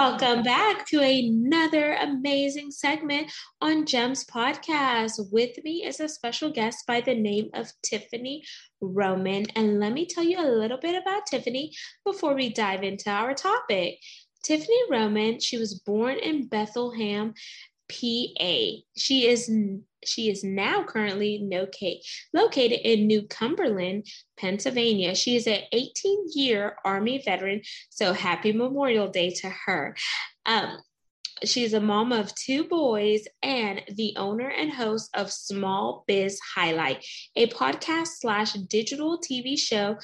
Welcome back to another amazing segment on GEMS podcast. With me is a special guest by the name of Tiffany Roman. And let me tell you a little bit about Tiffany before we dive into our topic. Tiffany Roman, she was born in Bethlehem, PA. She is she is now currently located in New Cumberland, Pennsylvania. She is an 18 year Army veteran, so happy Memorial Day to her. Um, she's a mom of two boys and the owner and host of Small Biz Highlight, a podcast slash digital TV show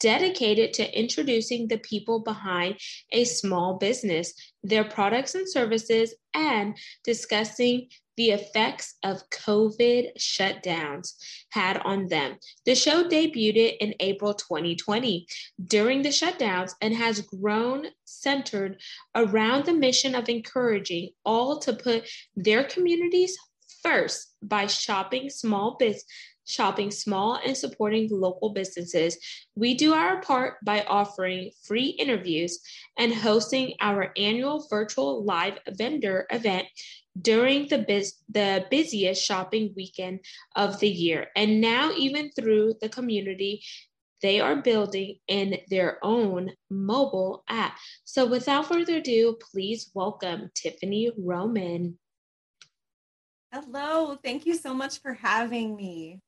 dedicated to introducing the people behind a small business, their products and services, and discussing the effects of COVID shutdowns had on them. The show debuted in April 2020 during the shutdowns and has grown centered around the mission of encouraging all to put their communities first by shopping small business shopping small and supporting local businesses, we do our part by offering free interviews and hosting our annual virtual live vendor event during the biz- the busiest shopping weekend of the year. And now even through the community they are building in their own mobile app. So without further ado, please welcome Tiffany Roman. Hello, thank you so much for having me.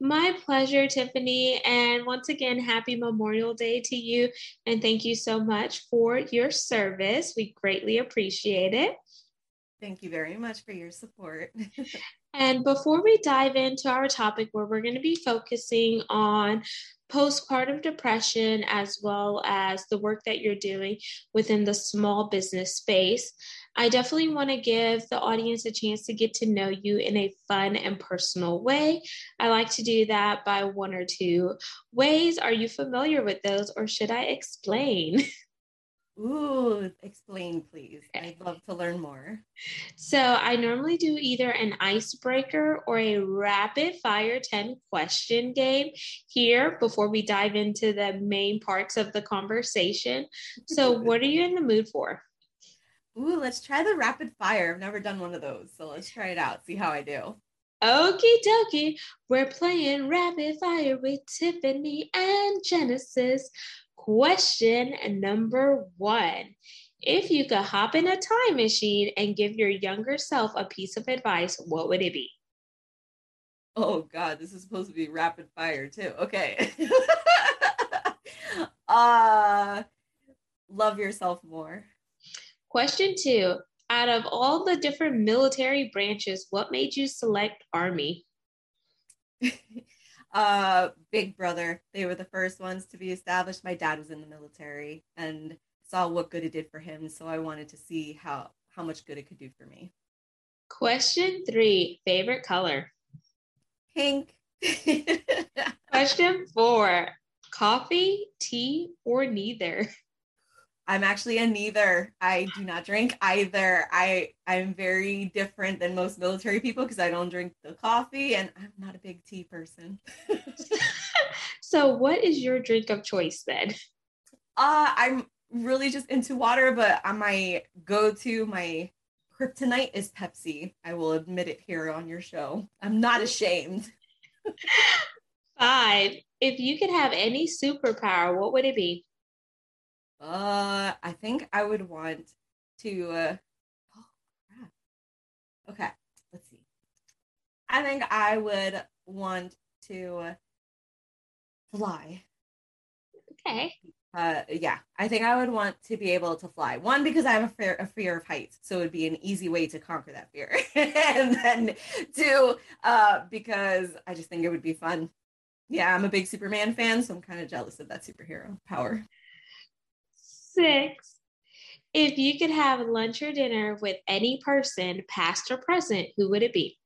My pleasure, Tiffany. And once again, happy Memorial Day to you. And thank you so much for your service. We greatly appreciate it. Thank you very much for your support. and before we dive into our topic, where we're going to be focusing on postpartum depression as well as the work that you're doing within the small business space, I definitely want to give the audience a chance to get to know you in a fun and personal way. I like to do that by one or two ways. Are you familiar with those, or should I explain? Ooh, explain, please. Eh. I'd love to learn more. So, I normally do either an icebreaker or a rapid fire 10 question game here before we dive into the main parts of the conversation. So, what are you in the mood for? Ooh, let's try the rapid fire. I've never done one of those. So, let's try it out, see how I do. Okie dokie, we're playing rapid fire with Tiffany and Genesis. Question number one If you could hop in a time machine and give your younger self a piece of advice, what would it be? Oh, God, this is supposed to be rapid fire, too. Okay. uh, love yourself more. Question two Out of all the different military branches, what made you select Army? Uh big brother. They were the first ones to be established. My dad was in the military and saw what good it did for him so i wanted to see how how much good it could do for me. Question three favorite color? Pink. Question four coffee tea or neither I'm actually a neither. I do not drink either. I I'm very different than most military people because I don't drink the coffee and I'm not a big tea person. so what is your drink of choice then? Uh I'm really just into water, but on my go-to, my kryptonite is Pepsi. I will admit it here on your show. I'm not ashamed. Five. If you could have any superpower, what would it be? Uh, I think I would want to. Uh, oh crap. Okay, let's see. I think I would want to fly. Okay. Uh, yeah, I think I would want to be able to fly. One because I have a fear, a fear of heights, so it would be an easy way to conquer that fear. and then two, uh, because I just think it would be fun. Yeah, I'm a big Superman fan, so I'm kind of jealous of that superhero power six. If you could have lunch or dinner with any person, past or present, who would it be?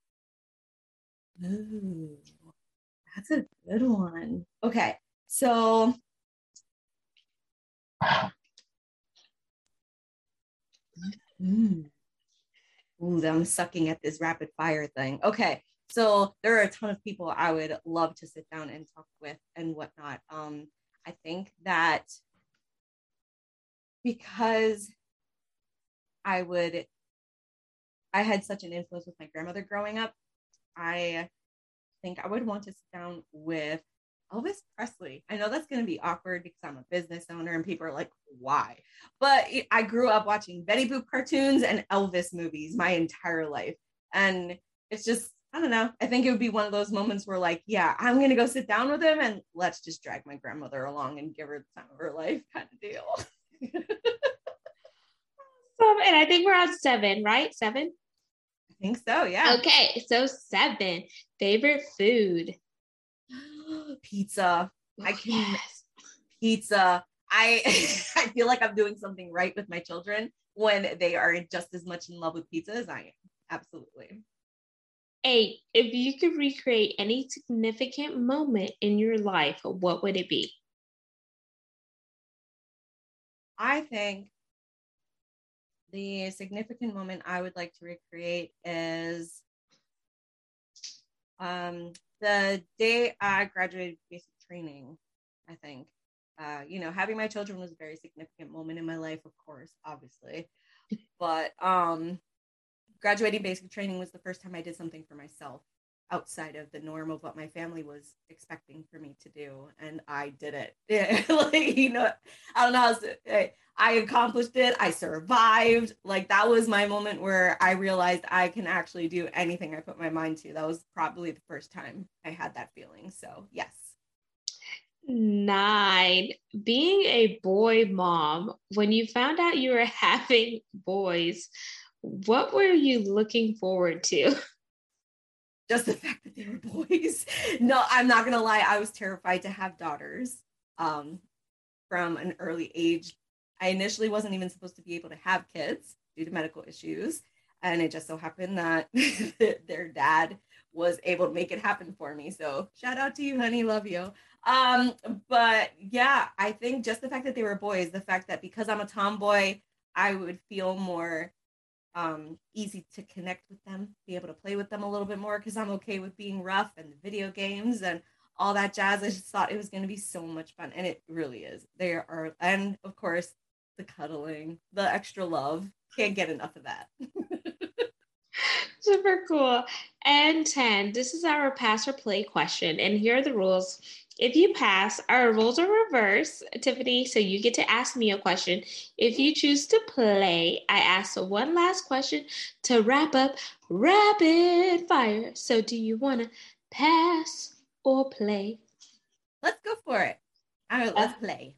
Ooh, that's a good one. Okay, so Mm. Ooh, I'm sucking at this rapid fire thing. Okay. So there are a ton of people I would love to sit down and talk with and whatnot. Um, I think that because I would, I had such an influence with my grandmother growing up, I think I would want to sit down with Elvis Presley. I know that's going to be awkward because I'm a business owner and people are like, why? But I grew up watching Betty Boop cartoons and Elvis movies my entire life. And it's just, I don't know. I think it would be one of those moments where, like, yeah, I'm going to go sit down with him and let's just drag my grandmother along and give her the time of her life kind of deal. and I think we're on seven, right? Seven? I think so, yeah. Okay, so seven. Favorite food? pizza. I oh, can yes. pizza. I I feel like I'm doing something right with my children when they are just as much in love with pizza as I am. Absolutely. Eight, if you could recreate any significant moment in your life, what would it be? I think the significant moment I would like to recreate is um, the day I graduated basic training, I think. Uh, you know, having my children was a very significant moment in my life, of course, obviously. But um, graduating basic training was the first time I did something for myself outside of the norm of what my family was expecting for me to do and i did it. Like you know i don't know to, i accomplished it i survived. Like that was my moment where i realized i can actually do anything i put my mind to. That was probably the first time i had that feeling so yes. Nine being a boy mom when you found out you were having boys what were you looking forward to just the fact that they were boys. no, I'm not gonna lie, I was terrified to have daughters um, from an early age. I initially wasn't even supposed to be able to have kids due to medical issues. And it just so happened that their dad was able to make it happen for me. So shout out to you, honey. Love you. Um, but yeah, I think just the fact that they were boys, the fact that because I'm a tomboy, I would feel more um, easy to connect with them, be able to play with them a little bit more because I'm okay with being rough and the video games and all that jazz. I just thought it was going to be so much fun, and it really is. They are, and of course, the cuddling, the extra love. Can't get enough of that. Super cool. And 10, this is our pass or play question. And here are the rules. If you pass, our rules are reverse, Tiffany. So you get to ask me a question. If you choose to play, I ask one last question to wrap up rapid fire. So do you want to pass or play? Let's go for it. All right, let's uh, play.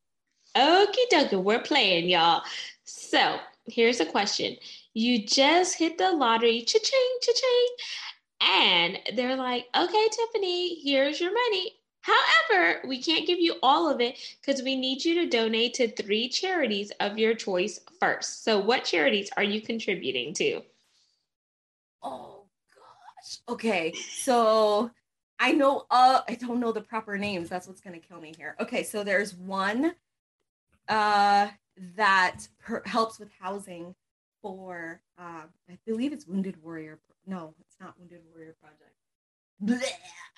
Okie dokie, we're playing, y'all. So here's a question. You just hit the lottery, cha-ching, cha-ching. And they're like, okay, Tiffany, here's your money. However, we can't give you all of it because we need you to donate to three charities of your choice first. So, what charities are you contributing to? Oh gosh. Okay. So, I know uh I don't know the proper names. That's what's going to kill me here. Okay, so there's one uh that per- helps with housing for uh I believe it's Wounded Warrior. No, it's not Wounded Warrior Project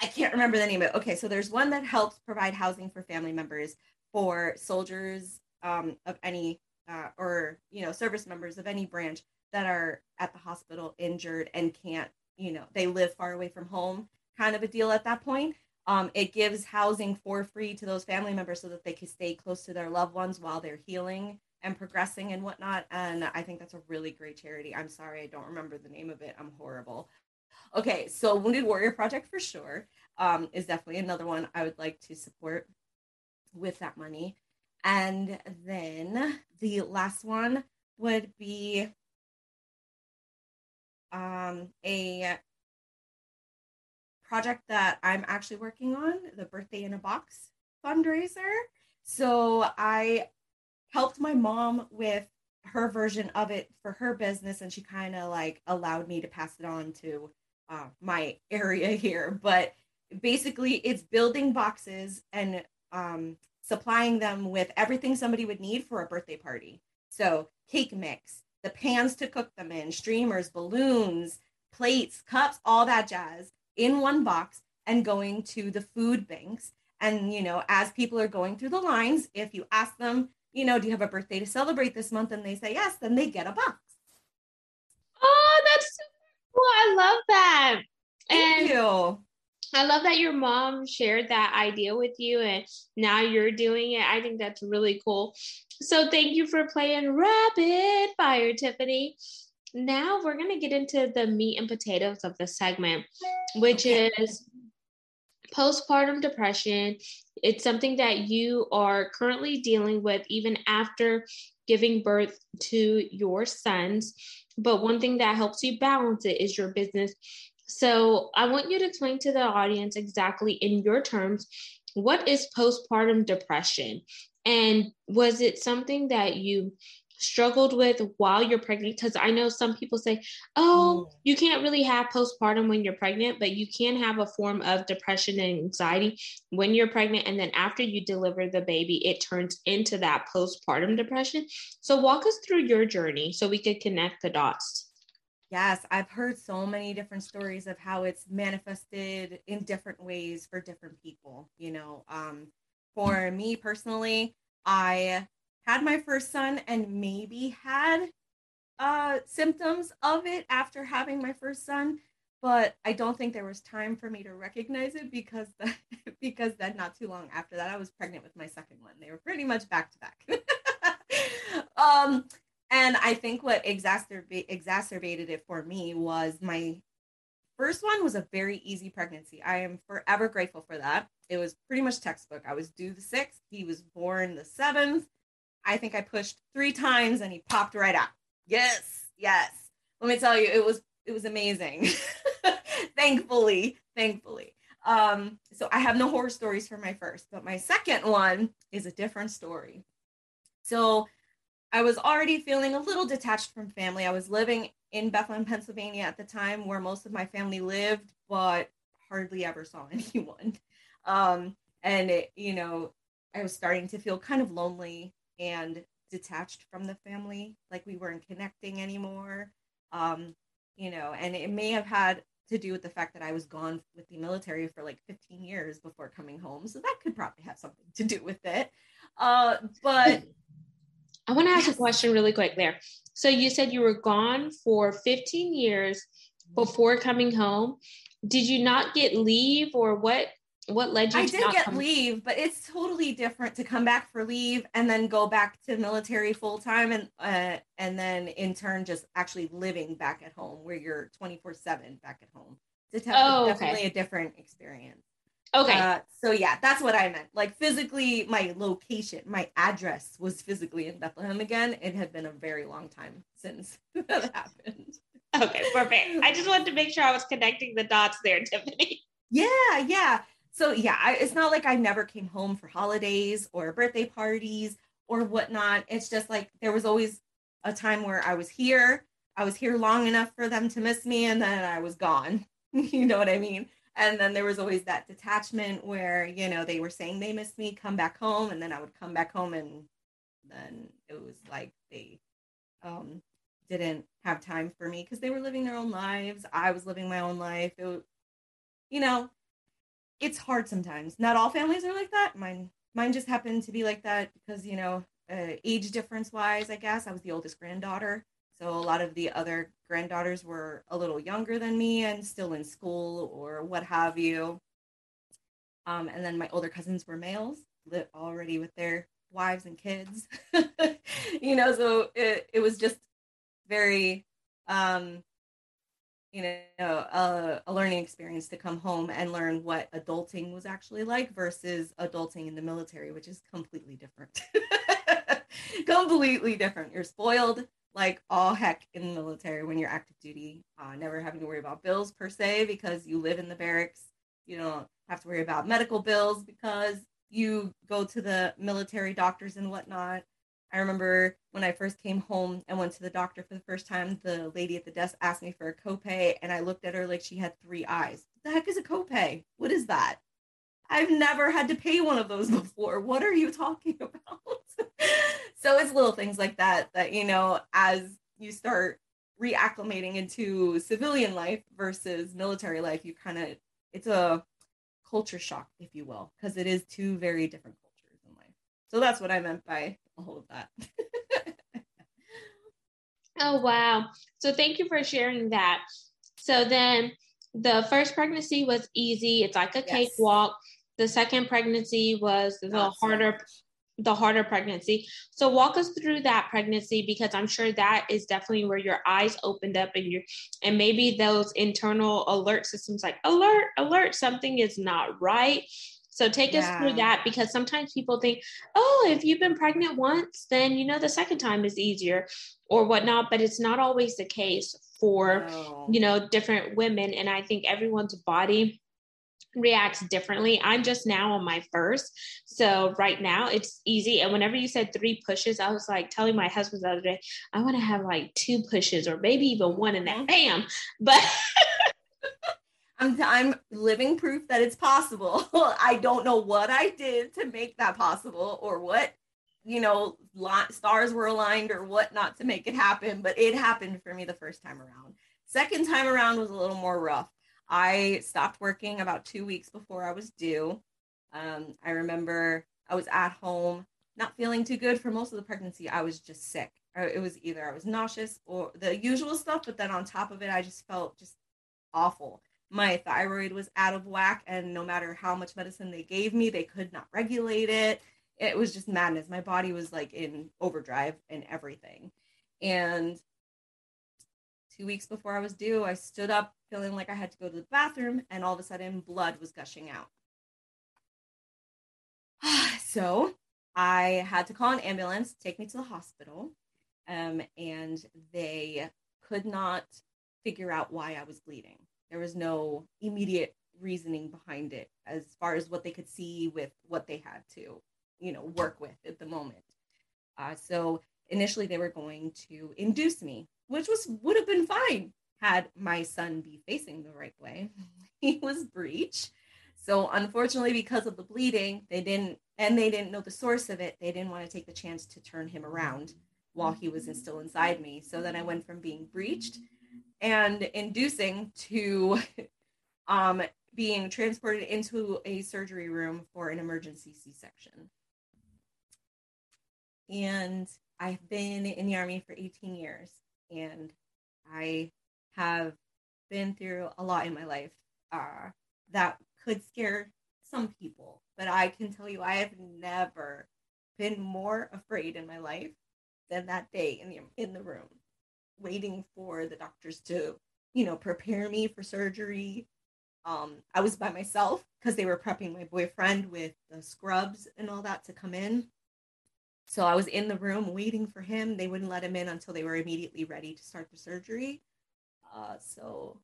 I can't remember the name of it. Okay, so there's one that helps provide housing for family members for soldiers um, of any uh, or you know service members of any branch that are at the hospital injured and can't you know they live far away from home kind of a deal at that point. Um, it gives housing for free to those family members so that they can stay close to their loved ones while they're healing and progressing and whatnot and i think that's a really great charity. I'm sorry i don't remember the name of it. I'm horrible Okay, so Wounded Warrior Project for sure um, is definitely another one I would like to support with that money. And then the last one would be um, a project that I'm actually working on, the Birthday in a Box fundraiser. So I helped my mom with her version of it for her business, and she kind of like allowed me to pass it on to uh, my area here, but basically it's building boxes and um, supplying them with everything somebody would need for a birthday party. So, cake mix, the pans to cook them in, streamers, balloons, plates, cups, all that jazz in one box and going to the food banks. And, you know, as people are going through the lines, if you ask them, you know, do you have a birthday to celebrate this month? And they say yes, then they get a box. Oh, that's so cool. I love that. I love that your mom shared that idea with you and now you're doing it. I think that's really cool. So thank you for playing rapid fire, Tiffany. Now we're going to get into the meat and potatoes of the segment, which okay. is postpartum depression. It's something that you are currently dealing with even after giving birth to your sons. But one thing that helps you balance it is your business so I want you to explain to the audience exactly in your terms what is postpartum depression? And was it something that you struggled with while you're pregnant? Because I know some people say, oh, mm. you can't really have postpartum when you're pregnant, but you can have a form of depression and anxiety when you're pregnant. And then after you deliver the baby, it turns into that postpartum depression. So walk us through your journey so we could connect the dots. Yes, I've heard so many different stories of how it's manifested in different ways for different people. You know, um, for me personally, I had my first son and maybe had uh, symptoms of it after having my first son, but I don't think there was time for me to recognize it because the, because then not too long after that I was pregnant with my second one. They were pretty much back to back. um and I think what exacerb- exacerbated it for me was my first one was a very easy pregnancy. I am forever grateful for that. It was pretty much textbook. I was due the sixth. He was born the seventh. I think I pushed three times and he popped right out. Yes, yes. Let me tell you, it was it was amazing. thankfully, thankfully. Um, so I have no horror stories for my first, but my second one is a different story. So I was already feeling a little detached from family. I was living in Bethlehem, Pennsylvania at the time where most of my family lived, but hardly ever saw anyone. Um, and it, you know, I was starting to feel kind of lonely and detached from the family, like we weren't connecting anymore. Um, you know, and it may have had to do with the fact that I was gone with the military for like 15 years before coming home. So that could probably have something to do with it. Uh, but I want to ask yes. a question really quick there. So you said you were gone for 15 years before coming home. Did you not get leave or what what led you I did get come- leave, but it's totally different to come back for leave and then go back to military full time and uh, and then in turn just actually living back at home where you're 24/7 back at home. It's oh, definitely a different experience. Okay. Uh, so yeah, that's what I meant. Like physically, my location, my address was physically in Bethlehem again. It had been a very long time since that happened. Okay, perfect. I just wanted to make sure I was connecting the dots there, Tiffany. Yeah, yeah. So yeah, I, it's not like I never came home for holidays or birthday parties or whatnot. It's just like there was always a time where I was here. I was here long enough for them to miss me, and then I was gone. you know what I mean? And then there was always that detachment where you know they were saying they missed me come back home. And then i would come back home and then it was like they um didn't have time for me because they were living their own lives. I was living my own life. It, was, you know it's hard sometimes. Not all families are like that. Mine mine just happened to be like that because you know uh, age difference wise i guess. I was the oldest granddaughter so a lot of the other granddaughters were a little younger than me and still in school or what have you. Um, and then my older cousins were males, already with their wives and kids. you know, so it, it was just very, um, you know, a, a learning experience to come home and learn what adulting was actually like versus adulting in the military, which is completely different. completely different. You're spoiled like all heck in the military when you're active duty, uh, never having to worry about bills per se because you live in the barracks. You don't have to worry about medical bills because you go to the military doctors and whatnot. I remember when I first came home and went to the doctor for the first time, the lady at the desk asked me for a copay, and I looked at her like she had three eyes. What the heck is a copay? What is that? I've never had to pay one of those before. What are you talking about? So it's little things like that that, you know, as you start reacclimating into civilian life versus military life, you kind of, it's a culture shock, if you will, because it is two very different cultures in life. So that's what I meant by all of that. oh, wow. So thank you for sharing that. So then the first pregnancy was easy. It's like a yes. cakewalk. The second pregnancy was the Not harder so the harder pregnancy. So walk us through that pregnancy because I'm sure that is definitely where your eyes opened up and you and maybe those internal alert systems like alert, alert, something is not right. So take yeah. us through that because sometimes people think, oh, if you've been pregnant once, then you know the second time is easier or whatnot, but it's not always the case for no. you know different women. And I think everyone's body reacts differently. I'm just now on my first. So right now it's easy. And whenever you said three pushes, I was like telling my husband the other day, I want to have like two pushes or maybe even one and then bam. But I'm, I'm living proof that it's possible. I don't know what I did to make that possible or what, you know, stars were aligned or what not to make it happen, but it happened for me the first time around. Second time around was a little more rough. I stopped working about two weeks before I was due. Um, I remember I was at home, not feeling too good for most of the pregnancy. I was just sick. It was either I was nauseous or the usual stuff, but then on top of it, I just felt just awful. My thyroid was out of whack, and no matter how much medicine they gave me, they could not regulate it. It was just madness. My body was like in overdrive and everything. And two weeks before I was due, I stood up feeling like I had to go to the bathroom, and all of a sudden, blood was gushing out. so I had to call an ambulance, take me to the hospital, um, and they could not figure out why I was bleeding. There was no immediate reasoning behind it as far as what they could see with what they had to, you know, work with at the moment. Uh, so initially, they were going to induce me which was would have been fine had my son be facing the right way. he was breech. So unfortunately, because of the bleeding, they didn't and they didn't know the source of it, they didn't want to take the chance to turn him around while he was still inside me. So then I went from being breached and inducing to um, being transported into a surgery room for an emergency C-section. And I've been in the army for 18 years and I have been through a lot in my life uh, that could scare some people, but I can tell you I have never been more afraid in my life than that day in the in the room, waiting for the doctors to, you know, prepare me for surgery. Um, I was by myself because they were prepping my boyfriend with the scrubs and all that to come in. So I was in the room waiting for him. They wouldn't let him in until they were immediately ready to start the surgery. Uh, so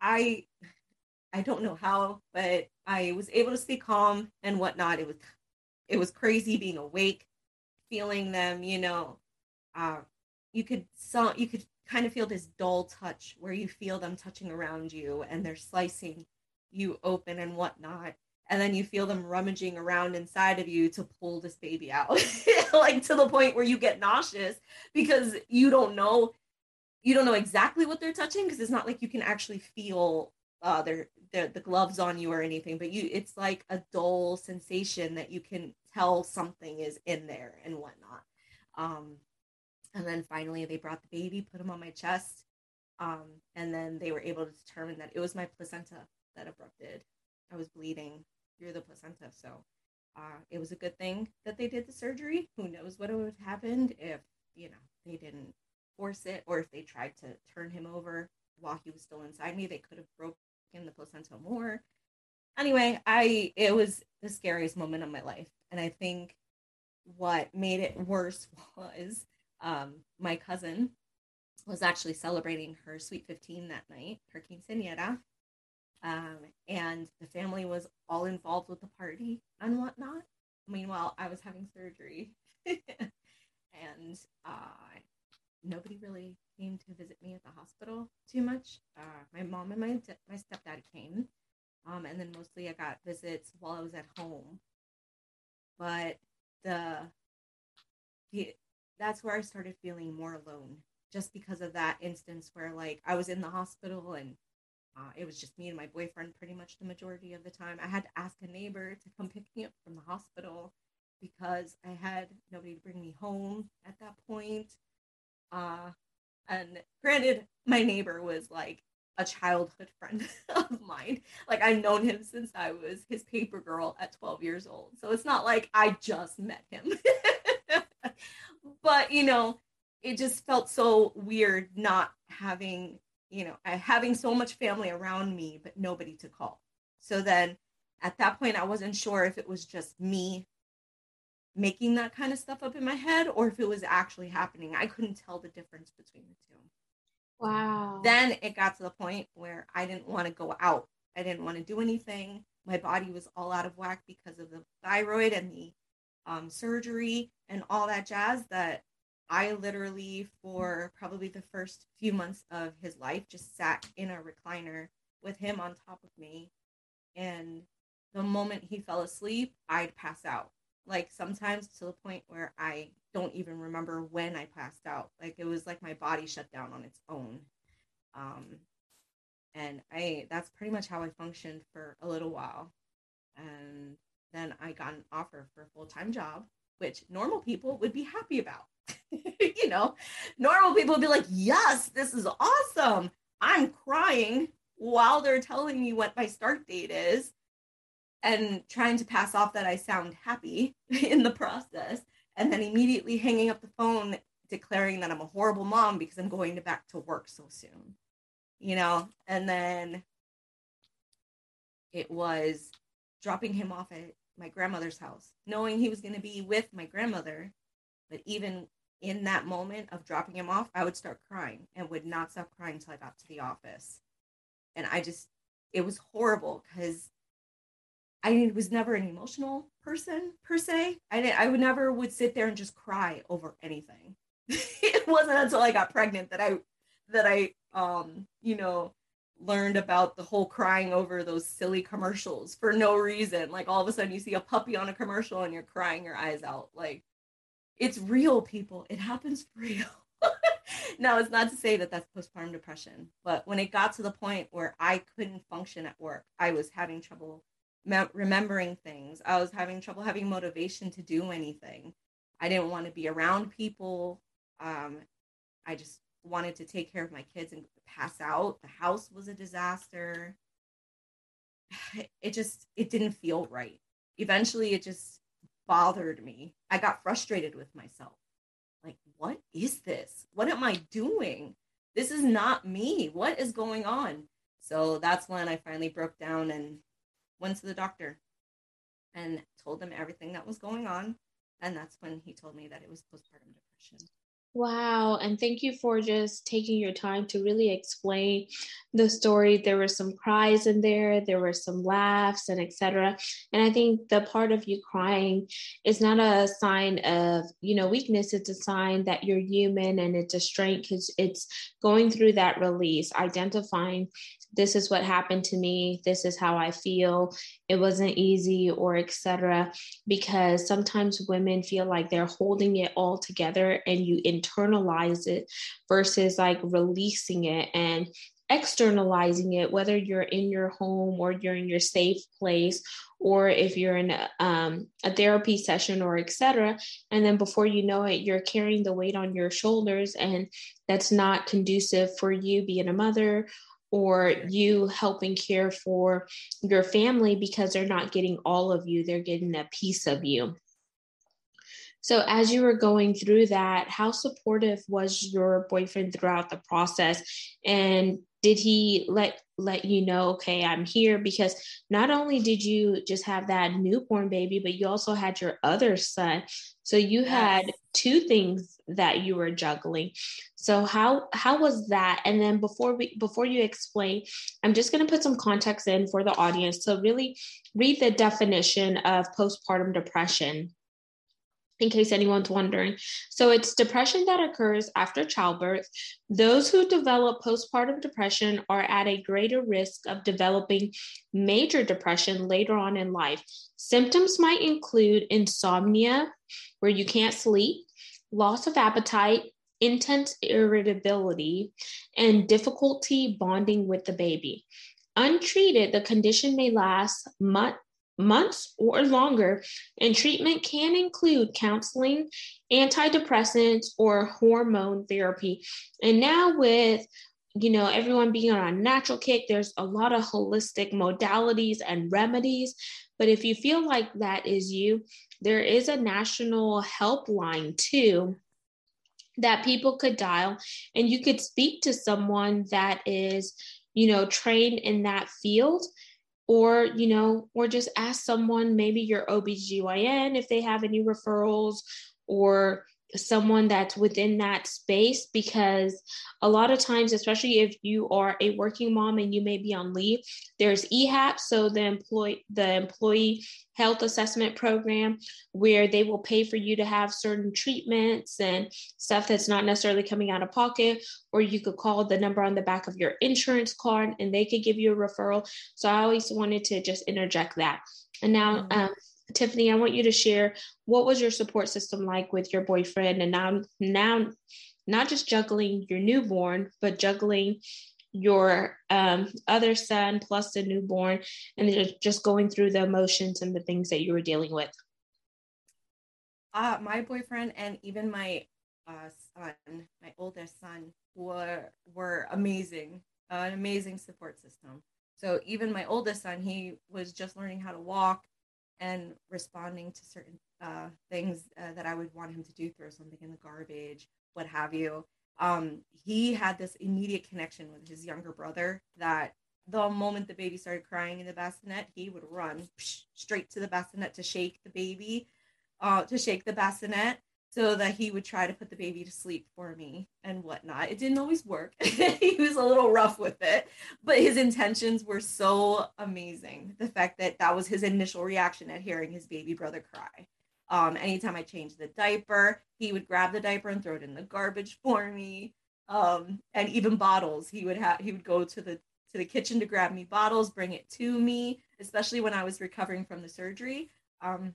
I I don't know how, but I was able to stay calm and whatnot. It was it was crazy being awake, feeling them. You know, uh, you could so you could kind of feel this dull touch where you feel them touching around you and they're slicing you open and whatnot and then you feel them rummaging around inside of you to pull this baby out. Like to the point where you get nauseous because you don't know you don't know exactly what they're touching because it's not like you can actually feel uh their, their the gloves on you or anything but you it's like a dull sensation that you can tell something is in there and whatnot. Um and then finally they brought the baby put him on my chest um and then they were able to determine that it was my placenta that abrupted. I was bleeding through the placenta. So uh, it was a good thing that they did the surgery. Who knows what would have happened if, you know, they didn't force it or if they tried to turn him over while he was still inside me. They could have broken the placenta more. Anyway, I it was the scariest moment of my life. And I think what made it worse was um, my cousin was actually celebrating her sweet 15 that night, her quinceañera, um, and the family was all involved with the party and whatnot. Meanwhile, I was having surgery, and uh, nobody really came to visit me at the hospital too much. Uh, my mom and my my stepdad came, Um, and then mostly I got visits while I was at home. But the, the that's where I started feeling more alone, just because of that instance where like I was in the hospital and uh, it was just me and my boyfriend pretty much the majority of the time. I had to ask a neighbor to come pick me up from the hospital because I had nobody to bring me home at that point. Uh, and granted, my neighbor was like a childhood friend of mine. Like I've known him since I was his paper girl at 12 years old. So it's not like I just met him. but you know, it just felt so weird not having, you know, having so much family around me but nobody to call. So then at that point I wasn't sure if it was just me making that kind of stuff up in my head or if it was actually happening. I couldn't tell the difference between the two. Wow. Then it got to the point where I didn't want to go out. I didn't want to do anything. My body was all out of whack because of the thyroid and the um, surgery and all that jazz that I literally, for probably the first few months of his life, just sat in a recliner with him on top of me. And the moment he fell asleep, I'd pass out. Like sometimes to the point where I don't even remember when I passed out. Like it was like my body shut down on its own. Um, and I that's pretty much how I functioned for a little while. And then I got an offer for a full time job, which normal people would be happy about. you know, normal people would be like, yes, this is awesome. I'm crying while they're telling me what my start date is and trying to pass off that I sound happy in the process and then immediately hanging up the phone declaring that I'm a horrible mom because I'm going to back to work so soon. You know, and then it was dropping him off at my grandmother's house, knowing he was going to be with my grandmother. But even in that moment of dropping him off, I would start crying and would not stop crying until I got to the office. And I just, it was horrible because I was never an emotional person per se. I I would never would sit there and just cry over anything. it wasn't until I got pregnant that I that I um you know learned about the whole crying over those silly commercials for no reason. Like all of a sudden you see a puppy on a commercial and you're crying your eyes out. Like it's real, people. It happens for real. no, it's not to say that that's postpartum depression, but when it got to the point where I couldn't function at work, I was having trouble me- remembering things. I was having trouble having motivation to do anything. I didn't want to be around people. Um, I just wanted to take care of my kids and pass out. The house was a disaster. It just it didn't feel right. Eventually it just bothered me. I got frustrated with myself. Like, what is this? What am I doing? This is not me. What is going on? So that's when I finally broke down and went to the doctor and told him everything that was going on. And that's when he told me that it was postpartum depression. Wow. And thank you for just taking your time to really explain the story. There were some cries in there, there were some laughs and etc. And I think the part of you crying is not a sign of, you know, weakness. It's a sign that you're human and it's a strength because it's going through that release, identifying this is what happened to me this is how i feel it wasn't easy or etc because sometimes women feel like they're holding it all together and you internalize it versus like releasing it and externalizing it whether you're in your home or you're in your safe place or if you're in a, um, a therapy session or etc and then before you know it you're carrying the weight on your shoulders and that's not conducive for you being a mother or you helping care for your family because they're not getting all of you, they're getting a piece of you. So, as you were going through that, how supportive was your boyfriend throughout the process? And did he let let you know okay i'm here because not only did you just have that newborn baby but you also had your other son. So you yes. had two things that you were juggling. So how how was that? And then before we before you explain i'm just going to put some context in for the audience so really read the definition of postpartum depression in case anyone's wondering. So it's depression that occurs after childbirth. Those who develop postpartum depression are at a greater risk of developing major depression later on in life. Symptoms might include insomnia, where you can't sleep, loss of appetite, intense irritability, and difficulty bonding with the baby. Untreated, the condition may last months months or longer, and treatment can include counseling, antidepressants, or hormone therapy. And now, with you know everyone being on a natural kick, there's a lot of holistic modalities and remedies. But if you feel like that is you, there is a national helpline too that people could dial and you could speak to someone that is you know trained in that field or you know or just ask someone maybe your OBGYN if they have any referrals or someone that's within that space because a lot of times especially if you are a working mom and you may be on leave there's ehap so the employee the employee health assessment program where they will pay for you to have certain treatments and stuff that's not necessarily coming out of pocket or you could call the number on the back of your insurance card and they could give you a referral so i always wanted to just interject that and now mm-hmm. um, Tiffany, I want you to share what was your support system like with your boyfriend and now now not just juggling your newborn, but juggling your um, other son plus the newborn and just going through the emotions and the things that you were dealing with. Uh, my boyfriend and even my uh, son, my oldest son, were were amazing, uh, an amazing support system. So even my oldest son, he was just learning how to walk and responding to certain uh, things uh, that I would want him to do, throw something in the garbage, what have you. Um, he had this immediate connection with his younger brother that the moment the baby started crying in the bassinet, he would run psh, straight to the bassinet to shake the baby, uh, to shake the bassinet so that he would try to put the baby to sleep for me and whatnot. It didn't always work. he was a little rough with it, but his intentions were so amazing. The fact that that was his initial reaction at hearing his baby brother cry. Um, anytime I changed the diaper, he would grab the diaper and throw it in the garbage for me. Um, and even bottles, he would have he would go to the to the kitchen to grab me bottles, bring it to me, especially when I was recovering from the surgery. Um,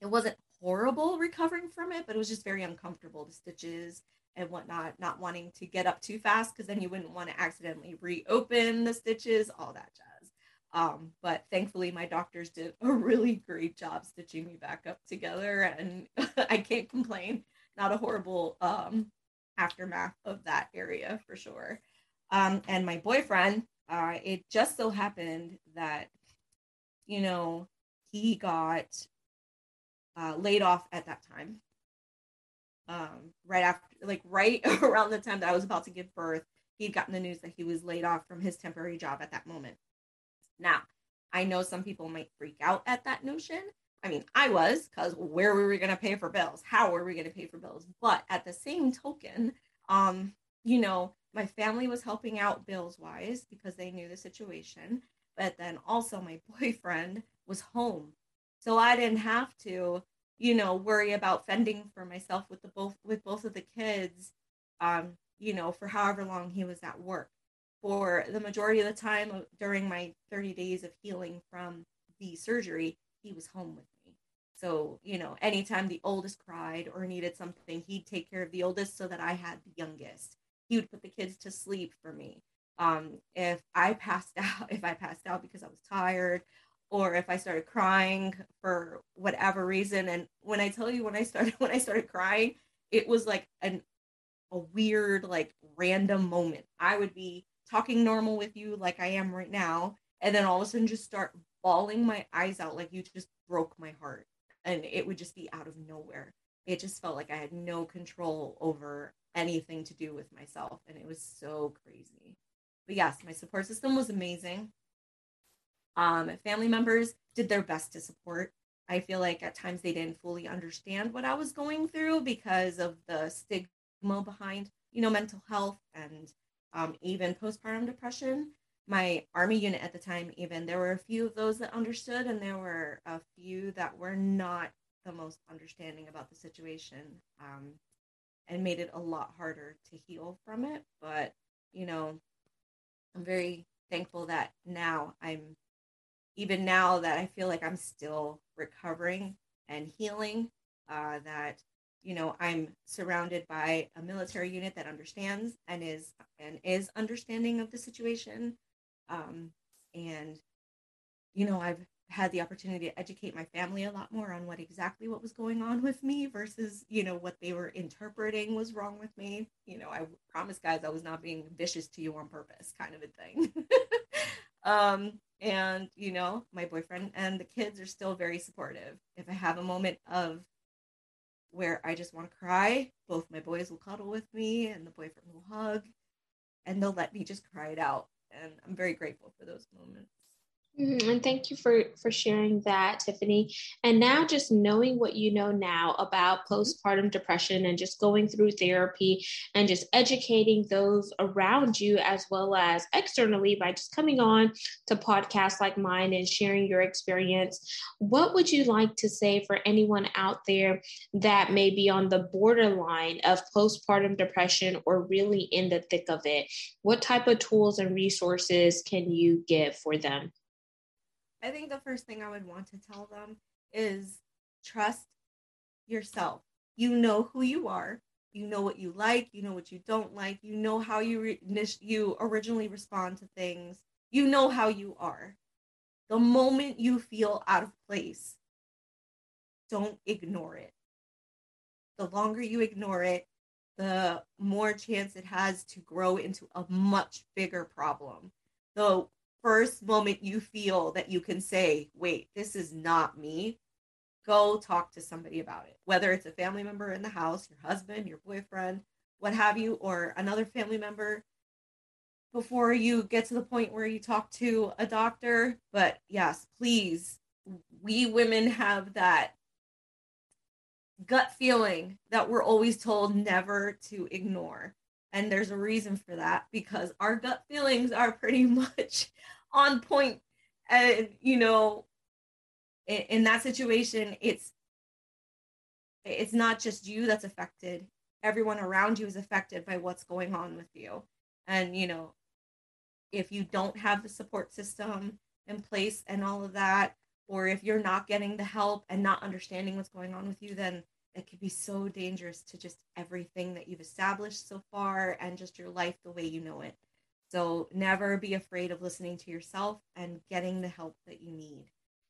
it wasn't horrible recovering from it, but it was just very uncomfortable. The stitches and whatnot, not wanting to get up too fast because then you wouldn't want to accidentally reopen the stitches, all that jazz. Um, but thankfully, my doctors did a really great job stitching me back up together, and I can't complain. Not a horrible um, aftermath of that area for sure. Um, and my boyfriend, uh, it just so happened that, you know, he got uh, laid off at that time. Um, right after, like right around the time that I was about to give birth, he'd gotten the news that he was laid off from his temporary job at that moment. Now, I know some people might freak out at that notion. I mean, I was because where were we going to pay for bills? How were we going to pay for bills? But at the same token, um, you know, my family was helping out bills wise because they knew the situation. But then also, my boyfriend was home so I didn't have to, you know, worry about fending for myself with the both with both of the kids, um, you know, for however long he was at work. For the majority of the time during my 30 days of healing from the surgery, he was home with me. So, you know, anytime the oldest cried or needed something, he'd take care of the oldest so that I had the youngest. He would put the kids to sleep for me. Um, if I passed out, if I passed out because I was tired or if I started crying for whatever reason. And when I tell you when I started when I started crying, it was like an a weird, like random moment. I would be talking normal with you like I am right now, and then all of a sudden just start bawling my eyes out like you just broke my heart. And it would just be out of nowhere. It just felt like I had no control over anything to do with myself. And it was so crazy. But yes, my support system was amazing. Um, family members did their best to support. I feel like at times they didn't fully understand what I was going through because of the stigma behind, you know, mental health and um, even postpartum depression. My army unit at the time, even there were a few of those that understood, and there were a few that were not the most understanding about the situation um, and made it a lot harder to heal from it. But, you know, I'm very thankful that now I'm, even now that I feel like I'm still recovering and healing, uh, that you know i'm surrounded by a military unit that understands and is and is understanding of the situation. Um, and you know i've had the opportunity to educate my family a lot more on what exactly what was going on with me versus you know what they were interpreting was wrong with me. You know i promise guys i was not being vicious to you on purpose kind of a thing. Um and you know my boyfriend and the kids are still very supportive if i have a moment of where I just want to cry, both my boys will cuddle with me and the boyfriend will hug and they'll let me just cry it out. And I'm very grateful for those moments. Mm-hmm. And thank you for for sharing that, Tiffany. And now, just knowing what you know now about postpartum depression, and just going through therapy, and just educating those around you as well as externally by just coming on to podcasts like mine and sharing your experience. What would you like to say for anyone out there that may be on the borderline of postpartum depression or really in the thick of it? What type of tools and resources can you give for them? I think the first thing I would want to tell them is trust yourself. You know who you are. You know what you like. You know what you don't like. You know how you re- you originally respond to things. You know how you are. The moment you feel out of place, don't ignore it. The longer you ignore it, the more chance it has to grow into a much bigger problem. The first moment you feel that you can say, wait, this is not me, go talk to somebody about it. Whether it's a family member in the house, your husband, your boyfriend, what have you, or another family member before you get to the point where you talk to a doctor. But yes, please, we women have that gut feeling that we're always told never to ignore. And there's a reason for that because our gut feelings are pretty much on point. And, you know, in, in that situation, it's it's not just you that's affected. Everyone around you is affected by what's going on with you. And, you know, if you don't have the support system in place and all of that, or if you're not getting the help and not understanding what's going on with you, then it could be so dangerous to just everything that you've established so far and just your life the way you know it. So never be afraid of listening to yourself and getting the help that you need.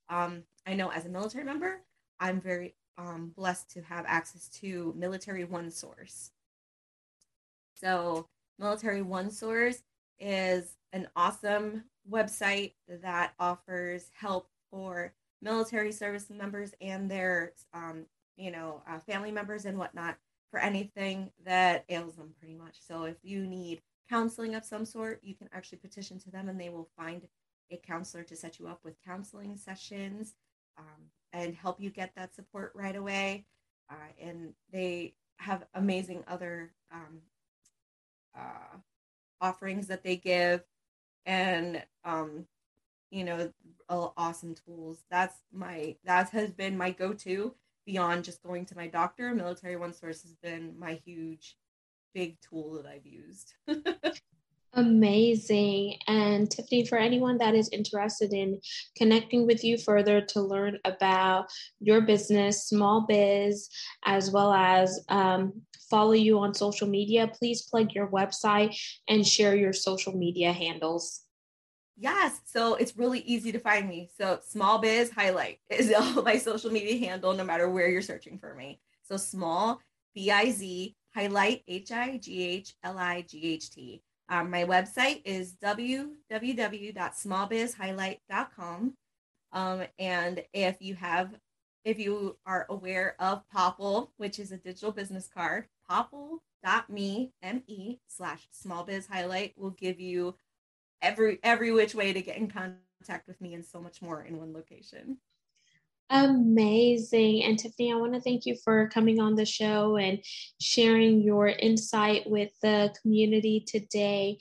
Um, I know as a military member, I'm very um, blessed to have access to Military One Source. So, Military One Source is an awesome website that offers help for military service members and their um, you know, uh, family members and whatnot for anything that ails them pretty much. So if you need counseling of some sort, you can actually petition to them and they will find a counselor to set you up with counseling sessions um, and help you get that support right away. Uh, and they have amazing other um, uh, offerings that they give and um, you know awesome tools that's my that has been my go-to beyond just going to my doctor, Military One Source has been my huge, big tool that I've used. Amazing. And Tiffany, for anyone that is interested in connecting with you further to learn about your business, small biz, as well as um, follow you on social media, please plug your website and share your social media handles. Yes. So it's really easy to find me. So small biz highlight is my social media handle, no matter where you're searching for me. So small B I Z highlight H I G H L I G H T. Um, my website is www.smallbizhighlight.com. Um, and if you have, if you are aware of Popl, which is a digital business card, popl.me, M-E slash small biz highlight will give you every every which way to get in contact with me and so much more in one location. Amazing. And Tiffany, I want to thank you for coming on the show and sharing your insight with the community today.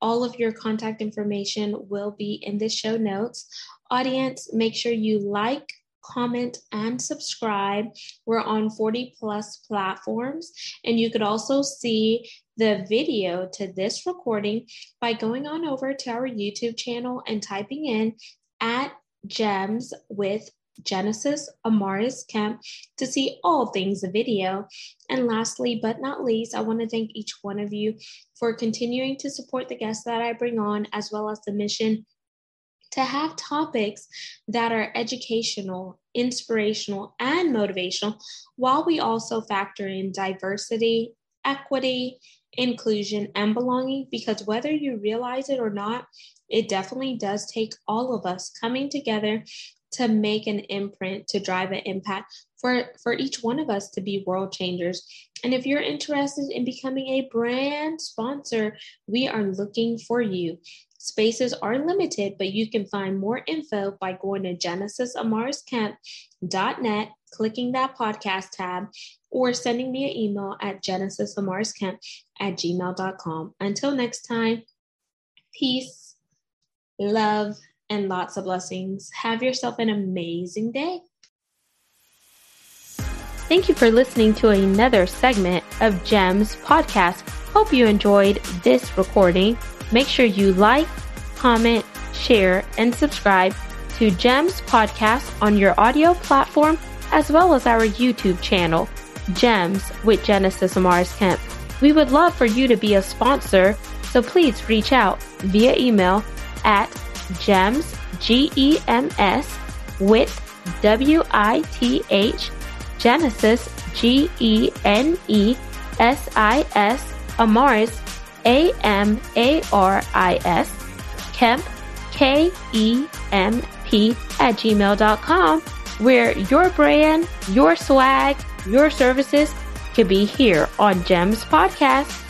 All of your contact information will be in the show notes. Audience, make sure you like, comment, and subscribe. We're on 40 plus platforms, and you could also see the video to this recording by going on over to our YouTube channel and typing in at gems with Genesis Amaris Kemp to see all things video. And lastly, but not least, I want to thank each one of you for continuing to support the guests that I bring on, as well as the mission to have topics that are educational, inspirational, and motivational, while we also factor in diversity, equity, inclusion, and belonging. Because whether you realize it or not, it definitely does take all of us coming together to make an imprint, to drive an impact for, for each one of us to be world changers. And if you're interested in becoming a brand sponsor, we are looking for you. Spaces are limited, but you can find more info by going to genesisamariskemp.net, clicking that podcast tab, or sending me an email at genesisamariskemp at gmail.com. Until next time, peace, love, and lots of blessings. Have yourself an amazing day. Thank you for listening to another segment of GEMS podcast. Hope you enjoyed this recording. Make sure you like, comment, share, and subscribe to GEMS podcast on your audio platform as well as our YouTube channel, GEMS with Genesis Amaris Kemp. We would love for you to be a sponsor, so please reach out via email at GEMS, G E M S, with W I T H, Genesis, G E N E S I S, Amaris, A M A R I S, Kemp, K E M P, at gmail.com, where your brand, your swag, your services could be here on GEMS Podcast.